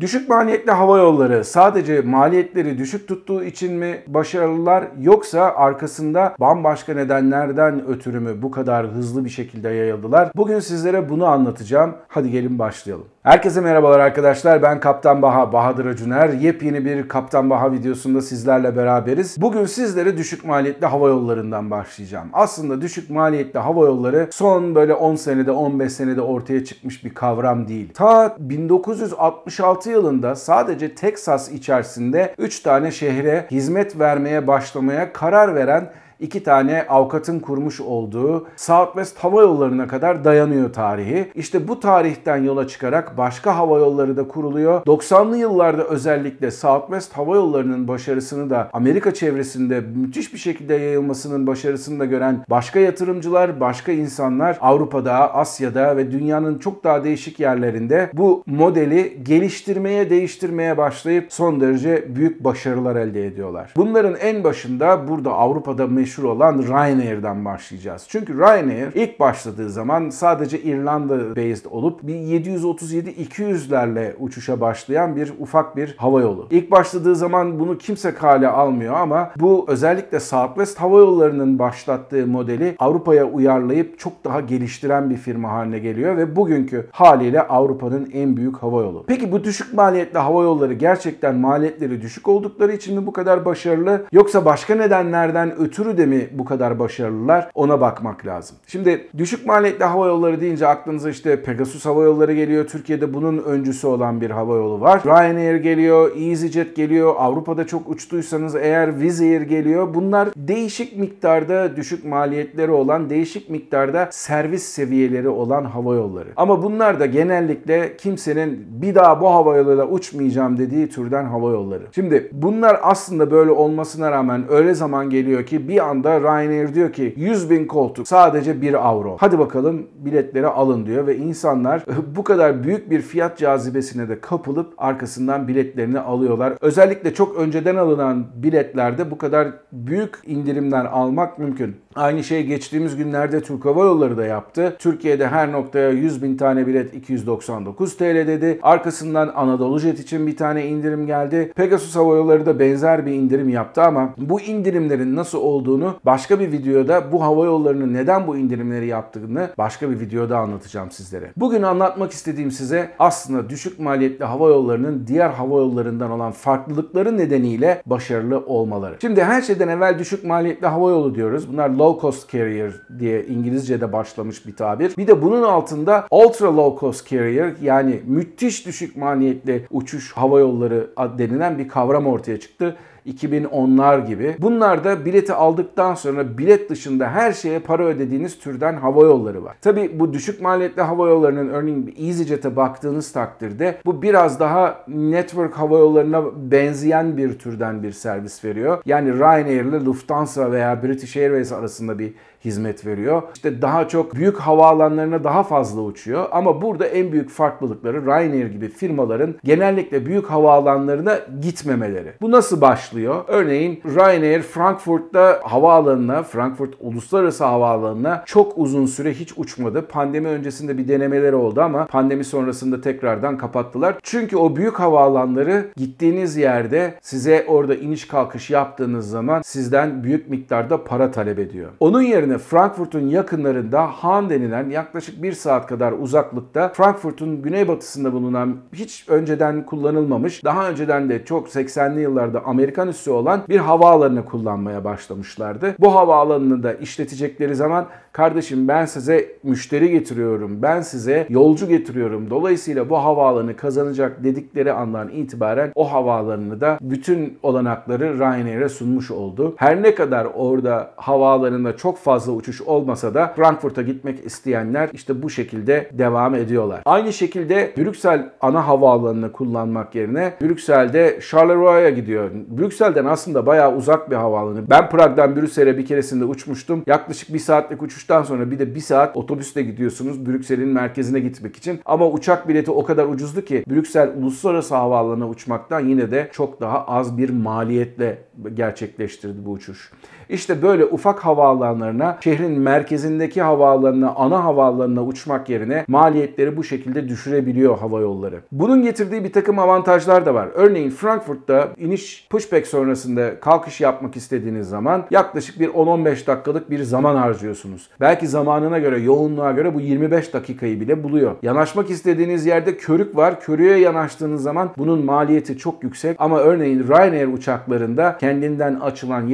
Düşük maliyetli hava yolları sadece maliyetleri düşük tuttuğu için mi başarılılar yoksa arkasında bambaşka nedenlerden ötürü mü bu kadar hızlı bir şekilde yayıldılar? Bugün sizlere bunu anlatacağım. Hadi gelin başlayalım. Herkese merhabalar arkadaşlar. Ben Kaptan Baha, Bahadır Acuner. Yepyeni bir Kaptan Baha videosunda sizlerle beraberiz. Bugün sizlere düşük maliyetli hava yollarından başlayacağım. Aslında düşük maliyetli hava yolları son böyle 10 senede 15 senede ortaya çıkmış bir kavram değil. Ta 1966 yılında sadece Texas içerisinde 3 tane şehre hizmet vermeye başlamaya karar veren iki tane avukatın kurmuş olduğu Southwest Hava Yolları'na kadar dayanıyor tarihi. İşte bu tarihten yola çıkarak başka hava yolları da kuruluyor. 90'lı yıllarda özellikle Southwest Hava Yolları'nın başarısını da Amerika çevresinde müthiş bir şekilde yayılmasının başarısını da gören başka yatırımcılar, başka insanlar Avrupa'da, Asya'da ve dünyanın çok daha değişik yerlerinde bu modeli geliştirmeye, değiştirmeye başlayıp son derece büyük başarılar elde ediyorlar. Bunların en başında burada Avrupa'da meşhur meşhur olan Ryanair'den başlayacağız. Çünkü Ryanair ilk başladığı zaman sadece İrlanda based olup bir 737-200'lerle uçuşa başlayan bir ufak bir hava yolu. İlk başladığı zaman bunu kimse kale almıyor ama bu özellikle Southwest Hava Yolları'nın başlattığı modeli Avrupa'ya uyarlayıp çok daha geliştiren bir firma haline geliyor ve bugünkü haliyle Avrupa'nın en büyük hava yolu. Peki bu düşük maliyetli hava yolları gerçekten maliyetleri düşük oldukları için mi bu kadar başarılı yoksa başka nedenlerden ötürü de mi bu kadar başarılılar ona bakmak lazım. Şimdi düşük maliyetli hava yolları deyince aklınıza işte Pegasus Hava Yolları geliyor. Türkiye'de bunun öncüsü olan bir hava yolu var. Ryanair geliyor, EasyJet geliyor. Avrupa'da çok uçtuysanız eğer Wizz Air geliyor. Bunlar değişik miktarda düşük maliyetleri olan, değişik miktarda servis seviyeleri olan hava yolları. Ama bunlar da genellikle kimsenin bir daha bu hava yoluyla uçmayacağım dediği türden hava yolları. Şimdi bunlar aslında böyle olmasına rağmen öyle zaman geliyor ki bir anda Ryanair diyor ki 100 bin koltuk sadece 1 avro. Hadi bakalım biletleri alın diyor ve insanlar bu kadar büyük bir fiyat cazibesine de kapılıp arkasından biletlerini alıyorlar. Özellikle çok önceden alınan biletlerde bu kadar büyük indirimler almak mümkün. Aynı şey geçtiğimiz günlerde Türk Hava Yolları da yaptı. Türkiye'de her noktaya 100 bin tane bilet 299 TL dedi. Arkasından Anadolu Jet için bir tane indirim geldi. Pegasus Hava Yolları da benzer bir indirim yaptı ama bu indirimlerin nasıl olduğunu başka bir videoda bu hava yollarının neden bu indirimleri yaptığını başka bir videoda anlatacağım sizlere. Bugün anlatmak istediğim size aslında düşük maliyetli hava yollarının diğer hava yollarından olan farklılıkları nedeniyle başarılı olmaları. Şimdi her şeyden evvel düşük maliyetli hava yolu diyoruz. Bunlar low cost carrier diye İngilizce'de başlamış bir tabir. Bir de bunun altında ultra low cost carrier yani müthiş düşük maliyetli uçuş hava yolları denilen bir kavram ortaya çıktı. 2010'lar gibi. Bunlar da bileti aldıktan sonra bilet dışında her şeye para ödediğiniz türden hava yolları var. Tabi bu düşük maliyetli hava yollarının örneğin EasyJet'e baktığınız takdirde bu biraz daha network hava yollarına benzeyen bir türden bir servis veriyor. Yani Ryanair ile Lufthansa veya British Airways arasında bir hizmet veriyor. İşte daha çok büyük havaalanlarına daha fazla uçuyor ama burada en büyük farklılıkları Ryanair gibi firmaların genellikle büyük havaalanlarına gitmemeleri. Bu nasıl başlıyor? Örneğin Ryanair Frankfurt'ta havaalanına, Frankfurt Uluslararası Havaalanı'na çok uzun süre hiç uçmadı. Pandemi öncesinde bir denemeleri oldu ama pandemi sonrasında tekrardan kapattılar. Çünkü o büyük havaalanları gittiğiniz yerde size orada iniş kalkış yaptığınız zaman sizden büyük miktarda para talep ediyor. Onun yerine yerine Frankfurt'un yakınlarında Han denilen yaklaşık bir saat kadar uzaklıkta Frankfurt'un güneybatısında bulunan hiç önceden kullanılmamış, daha önceden de çok 80'li yıllarda Amerikan üssü olan bir havaalanını kullanmaya başlamışlardı. Bu havaalanını da işletecekleri zaman kardeşim ben size müşteri getiriyorum, ben size yolcu getiriyorum. Dolayısıyla bu havaalanı kazanacak dedikleri andan itibaren o havaalanını da bütün olanakları Ryanair'e sunmuş oldu. Her ne kadar orada havaalanında çok fazla uçuş olmasa da Frankfurt'a gitmek isteyenler işte bu şekilde devam ediyorlar. Aynı şekilde Brüksel ana havaalanını kullanmak yerine Brüksel'de Charleroi gidiyor. Brüksel'den aslında bayağı uzak bir havaalanı. Ben Prag'dan Brüksel'e bir keresinde uçmuştum. Yaklaşık bir saatlik uçuştan sonra bir de bir saat otobüsle gidiyorsunuz Brüksel'in merkezine gitmek için. Ama uçak bileti o kadar ucuzdu ki Brüksel uluslararası havaalanına uçmaktan yine de çok daha az bir maliyetle gerçekleştirdi bu uçuş. İşte böyle ufak havaalanlarına, şehrin merkezindeki havaalanına, ana havaalanına uçmak yerine maliyetleri bu şekilde düşürebiliyor hava yolları. Bunun getirdiği bir takım avantajlar da var. Örneğin Frankfurt'ta iniş pushback sonrasında kalkış yapmak istediğiniz zaman yaklaşık bir 10-15 dakikalık bir zaman harcıyorsunuz. Belki zamanına göre, yoğunluğa göre bu 25 dakikayı bile buluyor. Yanaşmak istediğiniz yerde körük var. Körüğe yanaştığınız zaman bunun maliyeti çok yüksek ama örneğin Ryanair uçaklarında kendinden açılan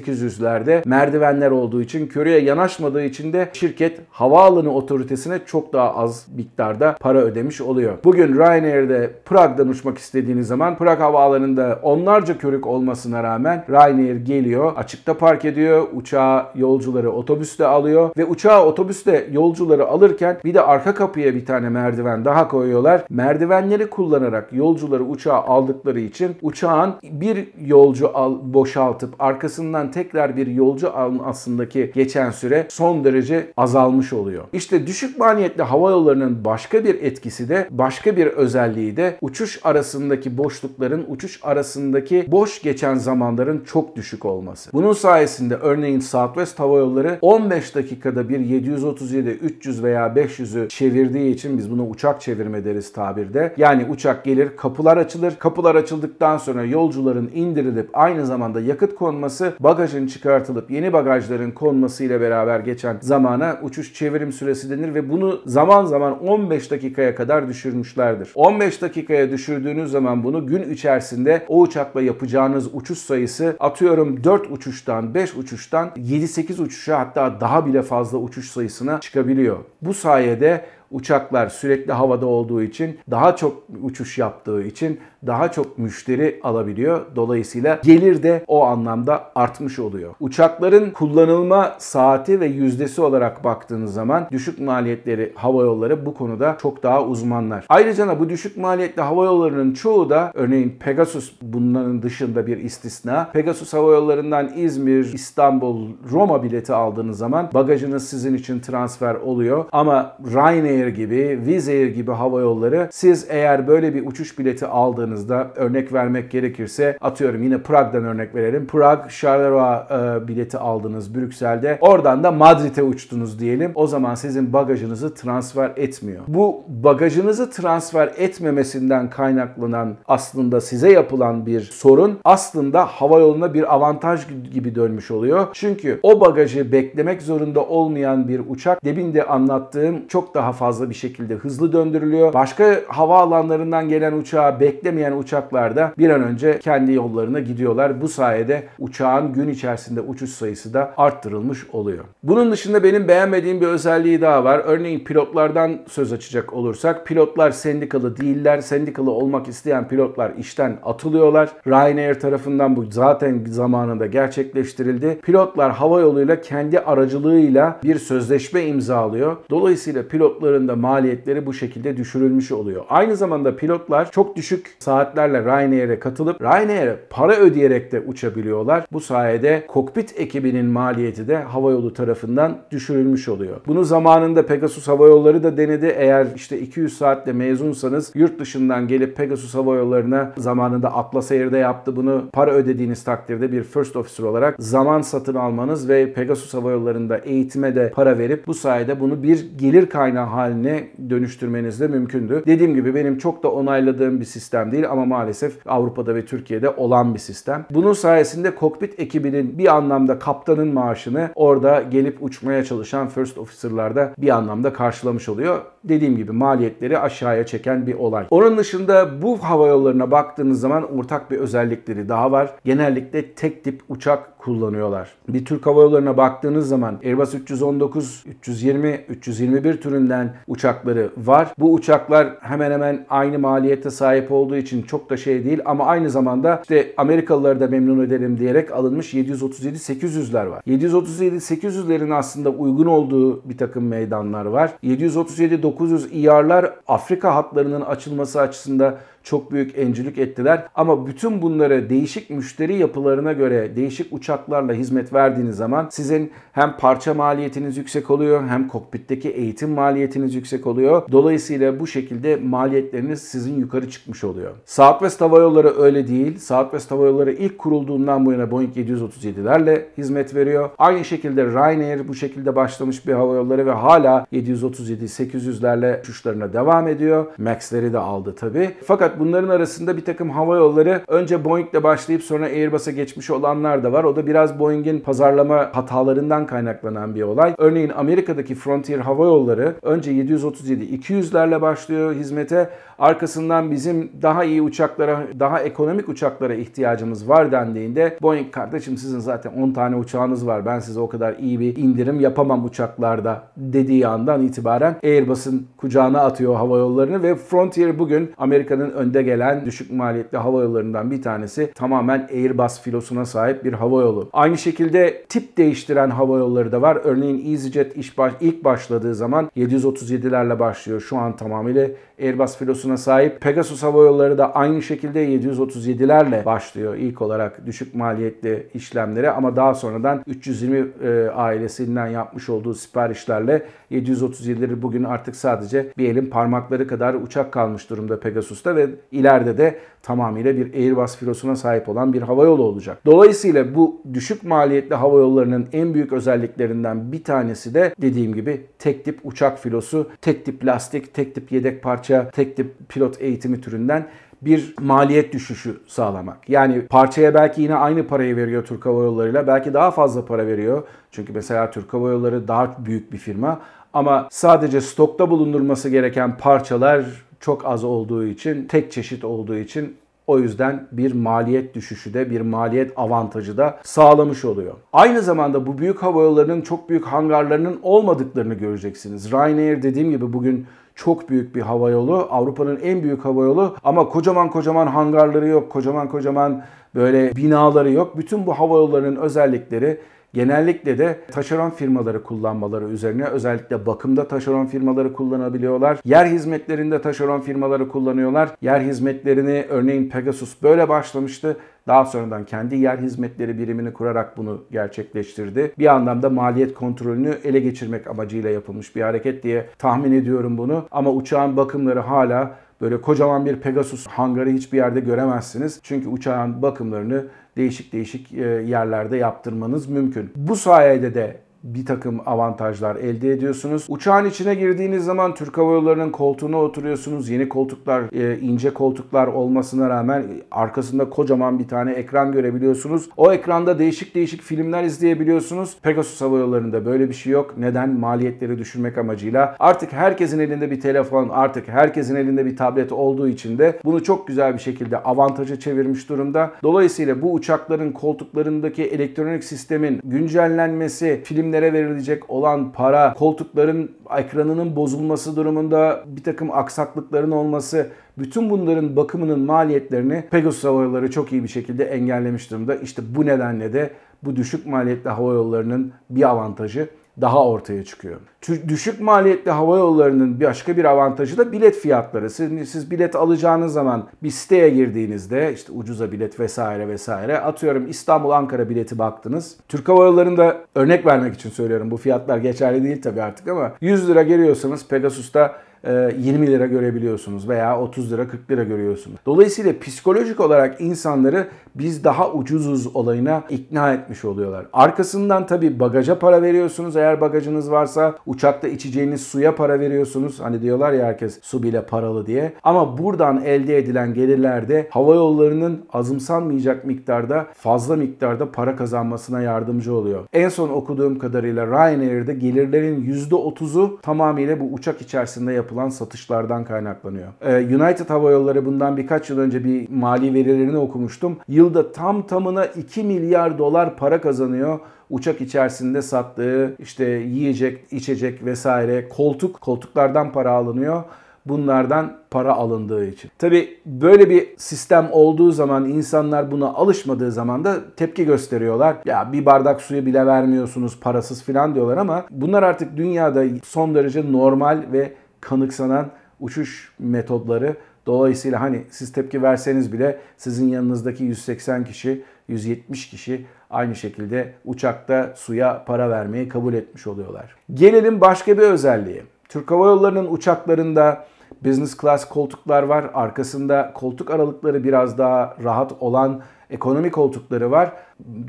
737-800'lerde merdivenler olduğu için körüğe yanaşmadığı için de şirket havaalanı otoritesine çok daha az miktarda para ödemiş oluyor. Bugün Ryanair'de Prag'dan uçmak istediğiniz zaman Prag havaalanında onlarca körük olmasına rağmen Ryanair geliyor, açıkta park ediyor, uçağa yolcuları otobüste alıyor ve uçağa otobüste yolcuları alırken bir de arka kapıya bir tane merdiven daha koyuyorlar. Merdivenleri kullanarak yolcuları uçağa aldıkları için uçağın bir yolcu al, boşaltıp arkasından tekrar bir yolcu almasındaki geçen süre son derece azalmış oluyor. İşte düşük maliyetli hava yollarının başka bir etkisi de başka bir özelliği de uçuş arasındaki boşlukların uçuş arasındaki boş geçen zamanların çok düşük olması. Bunun sayesinde örneğin Southwest Hava Yolları 15 dakikada bir 737, 300 veya 500'ü çevirdiği için biz buna uçak çevirme deriz tabirde. Yani uçak gelir, kapılar açılır. Kapılar açıldıktan sonra yolcuların indirilip aynı zamanda yakıt konması, bagajın çıkartılıp yeni bagajların konması ile beraber geçen zamana uçuş çevirim süresi denir ve bunu zaman zaman 15 dakikaya kadar düşürmüşlerdir. 15 dakikaya düşürdüğünüz zaman bunu gün içerisinde o uçakla yapacağınız uçuş sayısı atıyorum 4 uçuştan 5 uçuştan 7-8 uçuşa hatta daha bile fazla uçuş sayısına çıkabiliyor. Bu sayede uçaklar sürekli havada olduğu için daha çok uçuş yaptığı için daha çok müşteri alabiliyor. Dolayısıyla gelir de o anlamda artmış oluyor. Uçakların kullanılma saati ve yüzdesi olarak baktığınız zaman düşük maliyetleri hava yolları bu konuda çok daha uzmanlar. Ayrıca bu düşük maliyetli hava yollarının çoğu da örneğin Pegasus bunların dışında bir istisna. Pegasus hava yollarından İzmir, İstanbul, Roma bileti aldığınız zaman bagajınız sizin için transfer oluyor. Ama Ryanair gibi, Wizz Air gibi hava yolları siz eğer böyle bir uçuş bileti aldığınız baktığınızda örnek vermek gerekirse atıyorum yine Prag'dan örnek verelim. Prag, Charleroi e, bileti aldınız Brüksel'de. Oradan da Madrid'e uçtunuz diyelim. O zaman sizin bagajınızı transfer etmiyor. Bu bagajınızı transfer etmemesinden kaynaklanan aslında size yapılan bir sorun aslında hava yoluna bir avantaj gibi dönmüş oluyor. Çünkü o bagajı beklemek zorunda olmayan bir uçak demin de anlattığım çok daha fazla bir şekilde hızlı döndürülüyor. Başka havaalanlarından gelen uçağı beklemeyen uçaklar bir an önce kendi yollarına gidiyorlar. Bu sayede uçağın gün içerisinde uçuş sayısı da arttırılmış oluyor. Bunun dışında benim beğenmediğim bir özelliği daha var. Örneğin pilotlardan söz açacak olursak pilotlar sendikalı değiller. Sendikalı olmak isteyen pilotlar işten atılıyorlar. Ryanair tarafından bu zaten zamanında gerçekleştirildi. Pilotlar hava yoluyla kendi aracılığıyla bir sözleşme imzalıyor. Dolayısıyla pilotların da maliyetleri bu şekilde düşürülmüş oluyor. Aynı zamanda pilotlar çok düşük saatlerle Ryanair'e katılıp Ryanair'e para ödeyerek de uçabiliyorlar. Bu sayede kokpit ekibinin maliyeti de havayolu tarafından düşürülmüş oluyor. Bunu zamanında Pegasus Hava Yolları da denedi. Eğer işte 200 saatle mezunsanız yurt dışından gelip Pegasus Hava Yolları'na zamanında Atlas Air'de yaptı bunu. Para ödediğiniz takdirde bir first officer olarak zaman satın almanız ve Pegasus Hava Yolları'nda eğitime de para verip bu sayede bunu bir gelir kaynağı haline dönüştürmeniz de mümkündü. Dediğim gibi benim çok da onayladığım bir sistem değil ama maalesef Avrupa'da ve Türkiye'de olan bir sistem. Bunun sayesinde kokpit ekibinin bir anlamda kaptanın maaşını orada gelip uçmaya çalışan first officer'lar bir anlamda karşılamış oluyor. Dediğim gibi maliyetleri aşağıya çeken bir olay. Onun dışında bu hava yollarına baktığınız zaman ortak bir özellikleri daha var. Genellikle tek tip uçak kullanıyorlar. Bir Türk Hava Yolları'na baktığınız zaman Airbus 319, 320, 321 türünden uçakları var. Bu uçaklar hemen hemen aynı maliyete sahip olduğu için çok da şey değil ama aynı zamanda işte Amerikalıları da memnun edelim diyerek alınmış 737-800'ler var. 737-800'lerin aslında uygun olduğu bir takım meydanlar var. 737-900 IR'lar Afrika hatlarının açılması açısından çok büyük encilik ettiler. Ama bütün bunları değişik müşteri yapılarına göre, değişik uçak uçaklarla hizmet verdiğiniz zaman sizin hem parça maliyetiniz yüksek oluyor hem kokpitteki eğitim maliyetiniz yüksek oluyor. Dolayısıyla bu şekilde maliyetleriniz sizin yukarı çıkmış oluyor. Southwest Hava Yolları öyle değil. Southwest Hava Yolları ilk kurulduğundan bu yana Boeing 737'lerle hizmet veriyor. Aynı şekilde Ryanair bu şekilde başlamış bir hava yolları ve hala 737-800'lerle uçuşlarına devam ediyor. Max'leri de aldı tabi. Fakat bunların arasında bir takım hava yolları önce Boeing'le başlayıp sonra Airbus'a geçmiş olanlar da var. O da biraz Boeing'in pazarlama hatalarından kaynaklanan bir olay. Örneğin Amerika'daki Frontier Hava Yolları önce 737-200'lerle başlıyor hizmete. Arkasından bizim daha iyi uçaklara, daha ekonomik uçaklara ihtiyacımız var dendiğinde Boeing kardeşim sizin zaten 10 tane uçağınız var. Ben size o kadar iyi bir indirim yapamam uçaklarda dediği andan itibaren Airbus'un kucağına atıyor hava yollarını ve Frontier bugün Amerika'nın önde gelen düşük maliyetli hava yollarından bir tanesi. Tamamen Airbus filosuna sahip bir hava yolu. Aynı şekilde tip değiştiren hava yolları da var. Örneğin EasyJet iş baş, ilk başladığı zaman 737'lerle başlıyor. Şu an tamamıyla Airbus filosuna sahip. Pegasus Hava Yolları da aynı şekilde 737'lerle başlıyor ilk olarak düşük maliyetli işlemlere ama daha sonradan 320 e, ailesinden yapmış olduğu siparişlerle 737'leri bugün artık sadece bir elin parmakları kadar uçak kalmış durumda Pegasus'ta ve ileride de tamamıyla bir Airbus filosuna sahip olan bir hava yolu olacak. Dolayısıyla bu düşük maliyetli hava yollarının en büyük özelliklerinden bir tanesi de dediğim gibi tek tip uçak filosu, tek tip lastik, tek tip yedek parça, tek tip pilot eğitimi türünden bir maliyet düşüşü sağlamak. Yani parçaya belki yine aynı parayı veriyor Türk Hava Yolları'yla. Belki daha fazla para veriyor. Çünkü mesela Türk Hava Yolları daha büyük bir firma. Ama sadece stokta bulundurması gereken parçalar çok az olduğu için, tek çeşit olduğu için o yüzden bir maliyet düşüşü de bir maliyet avantajı da sağlamış oluyor. Aynı zamanda bu büyük havayollarının çok büyük hangarlarının olmadıklarını göreceksiniz. Ryanair dediğim gibi bugün çok büyük bir havayolu. Avrupa'nın en büyük havayolu ama kocaman kocaman hangarları yok. Kocaman kocaman böyle binaları yok. Bütün bu havayollarının özellikleri genellikle de taşeron firmaları kullanmaları üzerine özellikle bakımda taşeron firmaları kullanabiliyorlar. Yer hizmetlerinde taşeron firmaları kullanıyorlar. Yer hizmetlerini örneğin Pegasus böyle başlamıştı. Daha sonradan kendi yer hizmetleri birimini kurarak bunu gerçekleştirdi. Bir anlamda maliyet kontrolünü ele geçirmek amacıyla yapılmış bir hareket diye tahmin ediyorum bunu. Ama uçağın bakımları hala böyle kocaman bir Pegasus hangarı hiçbir yerde göremezsiniz. Çünkü uçağın bakımlarını değişik değişik e, yerlerde yaptırmanız mümkün. Bu sayede de bir takım avantajlar elde ediyorsunuz. Uçağın içine girdiğiniz zaman Türk Hava Yolları'nın koltuğuna oturuyorsunuz. Yeni koltuklar, e, ince koltuklar olmasına rağmen arkasında kocaman bir tane ekran görebiliyorsunuz. O ekranda değişik değişik filmler izleyebiliyorsunuz. Pegasus Hava Yolları'nda böyle bir şey yok. Neden? Maliyetleri düşürmek amacıyla. Artık herkesin elinde bir telefon, artık herkesin elinde bir tablet olduğu için de bunu çok güzel bir şekilde avantaja çevirmiş durumda. Dolayısıyla bu uçakların koltuklarındaki elektronik sistemin güncellenmesi, filmler kabinlere verilecek olan para, koltukların ekranının bozulması durumunda bir takım aksaklıkların olması, bütün bunların bakımının maliyetlerini Pegasus Hava çok iyi bir şekilde engellemiş durumda. İşte bu nedenle de bu düşük maliyetli hava yollarının bir avantajı daha ortaya çıkıyor. Düşük maliyetli hava yollarının başka bir avantajı da bilet fiyatları. Siz, siz bilet alacağınız zaman bir siteye girdiğinizde işte ucuza bilet vesaire vesaire atıyorum İstanbul Ankara bileti baktınız. Türk Hava Yolları'nda örnek vermek için söylüyorum bu fiyatlar geçerli değil tabii artık ama 100 lira geliyorsanız Pegasus'ta 20 e, lira görebiliyorsunuz veya 30 lira 40 lira görüyorsunuz. Dolayısıyla psikolojik olarak insanları biz daha ucuzuz olayına ikna etmiş oluyorlar. Arkasından tabi bagaja para veriyorsunuz eğer bagajınız varsa uçakta içeceğiniz suya para veriyorsunuz. Hani diyorlar ya herkes su bile paralı diye. Ama buradan elde edilen gelirlerde hava yollarının azımsanmayacak miktarda fazla miktarda para kazanmasına yardımcı oluyor. En son okuduğum kadarıyla Ryanair'de gelirlerin %30'u tamamıyla bu uçak içerisinde yapılan satışlardan kaynaklanıyor. Ee, United Hava Yolları bundan birkaç yıl önce bir mali verilerini okumuştum. Yılda tam tamına 2 milyar dolar para kazanıyor uçak içerisinde sattığı işte yiyecek, içecek vesaire koltuk, koltuklardan para alınıyor bunlardan para alındığı için. Tabi böyle bir sistem olduğu zaman insanlar buna alışmadığı zaman da tepki gösteriyorlar. Ya bir bardak suyu bile vermiyorsunuz parasız falan diyorlar ama bunlar artık dünyada son derece normal ve kanıksanan uçuş metodları. Dolayısıyla hani siz tepki verseniz bile sizin yanınızdaki 180 kişi, 170 kişi aynı şekilde uçakta suya para vermeyi kabul etmiş oluyorlar. Gelelim başka bir özelliğe. Türk Hava Yolları'nın uçaklarında business class koltuklar var. Arkasında koltuk aralıkları biraz daha rahat olan ekonomi koltukları var.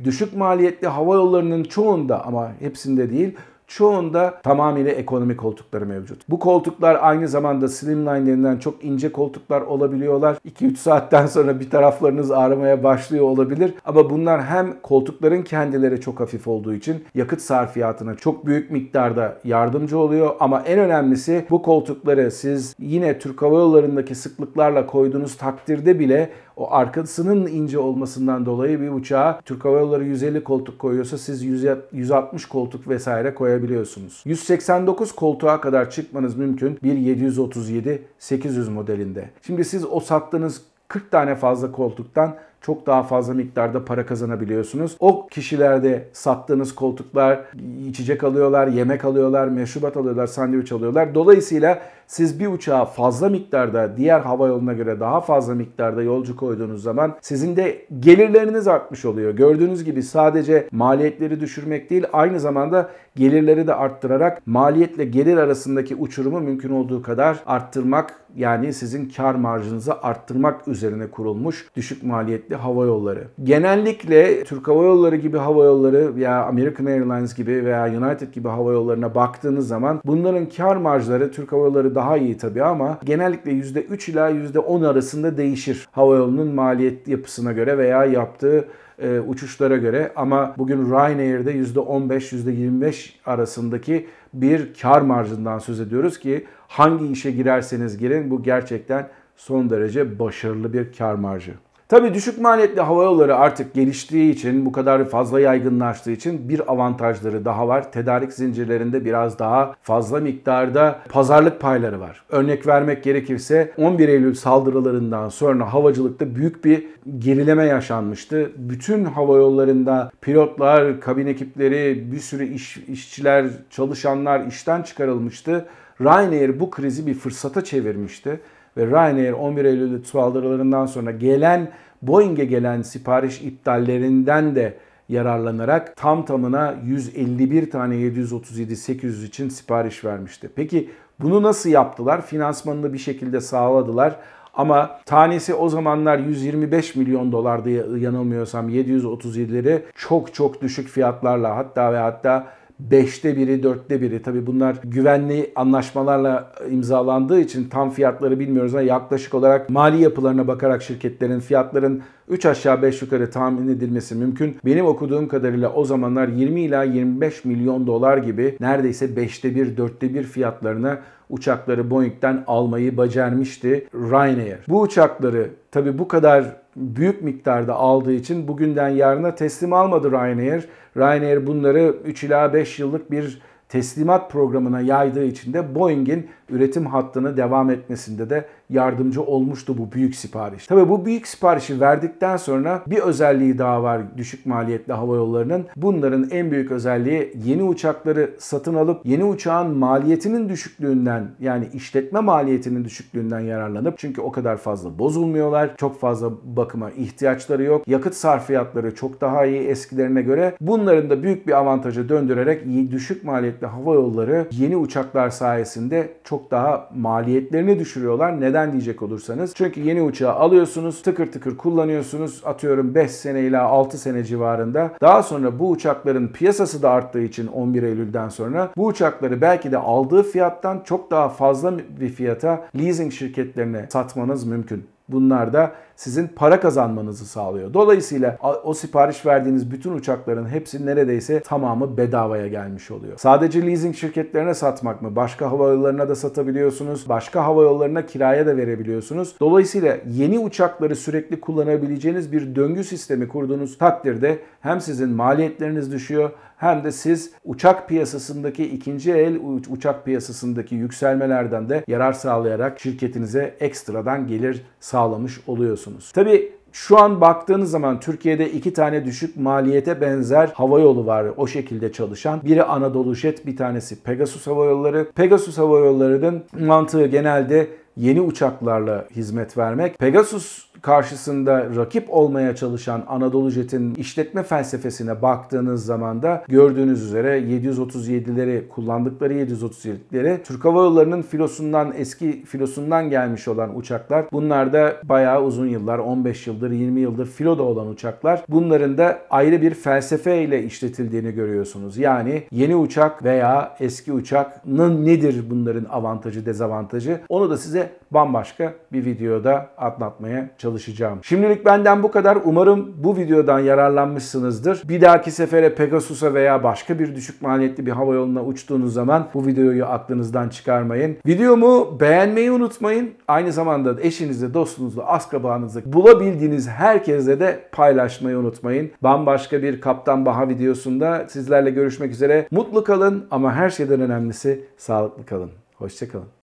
Düşük maliyetli hava yollarının çoğunda ama hepsinde değil çoğunda tamamıyla ekonomi koltukları mevcut. Bu koltuklar aynı zamanda slimline denilen çok ince koltuklar olabiliyorlar. 2-3 saatten sonra bir taraflarınız ağrımaya başlıyor olabilir. Ama bunlar hem koltukların kendileri çok hafif olduğu için yakıt sarfiyatına çok büyük miktarda yardımcı oluyor. Ama en önemlisi bu koltukları siz yine Türk Hava Yolları'ndaki sıklıklarla koyduğunuz takdirde bile o arkasının ince olmasından dolayı bir uçağa Türk Hava Yolları 150 koltuk koyuyorsa siz 160 koltuk vesaire koyabiliyorsunuz. 189 koltuğa kadar çıkmanız mümkün bir 737-800 modelinde. Şimdi siz o sattığınız 40 tane fazla koltuktan çok daha fazla miktarda para kazanabiliyorsunuz. O kişilerde sattığınız koltuklar içecek alıyorlar, yemek alıyorlar, meşrubat alıyorlar, sandviç alıyorlar. Dolayısıyla siz bir uçağa fazla miktarda diğer hava yoluna göre daha fazla miktarda yolcu koyduğunuz zaman sizin de gelirleriniz artmış oluyor. Gördüğünüz gibi sadece maliyetleri düşürmek değil aynı zamanda gelirleri de arttırarak maliyetle gelir arasındaki uçurumu mümkün olduğu kadar arttırmak yani sizin kar marjınızı arttırmak üzerine kurulmuş düşük maliyetli hava yolları. Genellikle Türk Hava Yolları gibi hava yolları veya American Airlines gibi veya United gibi hava yollarına baktığınız zaman bunların kar marjları Türk Hava Yolları daha iyi tabii ama genellikle %3 ila %10 arasında değişir hava yolunun maliyet yapısına göre veya yaptığı e, uçuşlara göre ama bugün Ryanair'de %15-%25 arasındaki bir kar marjından söz ediyoruz ki hangi işe girerseniz girin bu gerçekten son derece başarılı bir kar marjı. Tabii düşük maliyetli hava yolları artık geliştiği için, bu kadar fazla yaygınlaştığı için bir avantajları daha var. Tedarik zincirlerinde biraz daha fazla miktarda pazarlık payları var. Örnek vermek gerekirse 11 Eylül saldırılarından sonra havacılıkta büyük bir gerileme yaşanmıştı. Bütün hava yollarında pilotlar, kabin ekipleri, bir sürü iş, işçiler, çalışanlar işten çıkarılmıştı. Ryanair bu krizi bir fırsata çevirmişti ve Ryanair 11 Eylül saldırılarından sonra gelen Boeing'e gelen sipariş iptallerinden de yararlanarak tam tamına 151 tane 737-800 için sipariş vermişti. Peki bunu nasıl yaptılar? Finansmanını bir şekilde sağladılar. Ama tanesi o zamanlar 125 milyon dolardı yanılmıyorsam 737'leri çok çok düşük fiyatlarla hatta ve hatta beşte biri, dörtte biri. Tabi bunlar güvenli anlaşmalarla imzalandığı için tam fiyatları bilmiyoruz ama yaklaşık olarak mali yapılarına bakarak şirketlerin fiyatların 3 aşağı 5 yukarı tahmin edilmesi mümkün. Benim okuduğum kadarıyla o zamanlar 20 ila 25 milyon dolar gibi neredeyse 5'te 1, 4'te 1 fiyatlarına uçakları Boeing'den almayı becermişti Ryanair. Bu uçakları tabi bu kadar büyük miktarda aldığı için bugünden yarına teslim almadı Ryanair. Ryanair bunları 3 ila 5 yıllık bir teslimat programına yaydığı için de Boeing'in üretim hattını devam etmesinde de yardımcı olmuştu bu büyük sipariş. Tabi bu büyük siparişi verdikten sonra bir özelliği daha var düşük maliyetli hava yollarının. Bunların en büyük özelliği yeni uçakları satın alıp yeni uçağın maliyetinin düşüklüğünden yani işletme maliyetinin düşüklüğünden yararlanıp çünkü o kadar fazla bozulmuyorlar. Çok fazla bakıma ihtiyaçları yok. Yakıt sarfiyatları çok daha iyi eskilerine göre. Bunların da büyük bir avantaja döndürerek düşük maliyetli hava yolları yeni uçaklar sayesinde çok daha maliyetlerini düşürüyorlar. Neden? Neden diyecek olursanız. Çünkü yeni uçağı alıyorsunuz, tıkır tıkır kullanıyorsunuz. Atıyorum 5 sene ila 6 sene civarında. Daha sonra bu uçakların piyasası da arttığı için 11 Eylül'den sonra bu uçakları belki de aldığı fiyattan çok daha fazla bir fiyata leasing şirketlerine satmanız mümkün. Bunlar da sizin para kazanmanızı sağlıyor. Dolayısıyla o sipariş verdiğiniz bütün uçakların hepsi neredeyse tamamı bedavaya gelmiş oluyor. Sadece leasing şirketlerine satmak mı? Başka hava yollarına da satabiliyorsunuz. Başka hava yollarına kiraya da verebiliyorsunuz. Dolayısıyla yeni uçakları sürekli kullanabileceğiniz bir döngü sistemi kurduğunuz takdirde hem sizin maliyetleriniz düşüyor hem de siz uçak piyasasındaki ikinci el uçak piyasasındaki yükselmelerden de yarar sağlayarak şirketinize ekstradan gelir sağlamış oluyorsunuz. Tabi Şu an baktığınız zaman Türkiye'de iki tane düşük maliyete benzer hava yolu var o şekilde çalışan. Biri Anadolu Jet bir tanesi Pegasus Hava Yolları. Pegasus Hava Yolları'nın mantığı genelde yeni uçaklarla hizmet vermek. Pegasus karşısında rakip olmaya çalışan Anadolu Jet'in işletme felsefesine baktığınız zaman da gördüğünüz üzere 737'leri kullandıkları 737'leri Türk Hava Yolları'nın filosundan eski filosundan gelmiş olan uçaklar. Bunlar da bayağı uzun yıllar 15 yıldır 20 yıldır filoda olan uçaklar. Bunların da ayrı bir felsefe ile işletildiğini görüyorsunuz. Yani yeni uçak veya eski uçakın nedir bunların avantajı dezavantajı onu da size bambaşka bir videoda anlatmaya çalışacağım. Şimdilik benden bu kadar. Umarım bu videodan yararlanmışsınızdır. Bir dahaki sefere Pegasus'a veya başka bir düşük maliyetli bir hava yoluna uçtuğunuz zaman bu videoyu aklınızdan çıkarmayın. Videomu beğenmeyi unutmayın. Aynı zamanda eşinizle, dostunuzla, akrabanızla bulabildiğiniz herkese de paylaşmayı unutmayın. Bambaşka bir Kaptan Baha videosunda sizlerle görüşmek üzere. Mutlu kalın ama her şeyden önemlisi sağlıklı kalın. Hoşçakalın.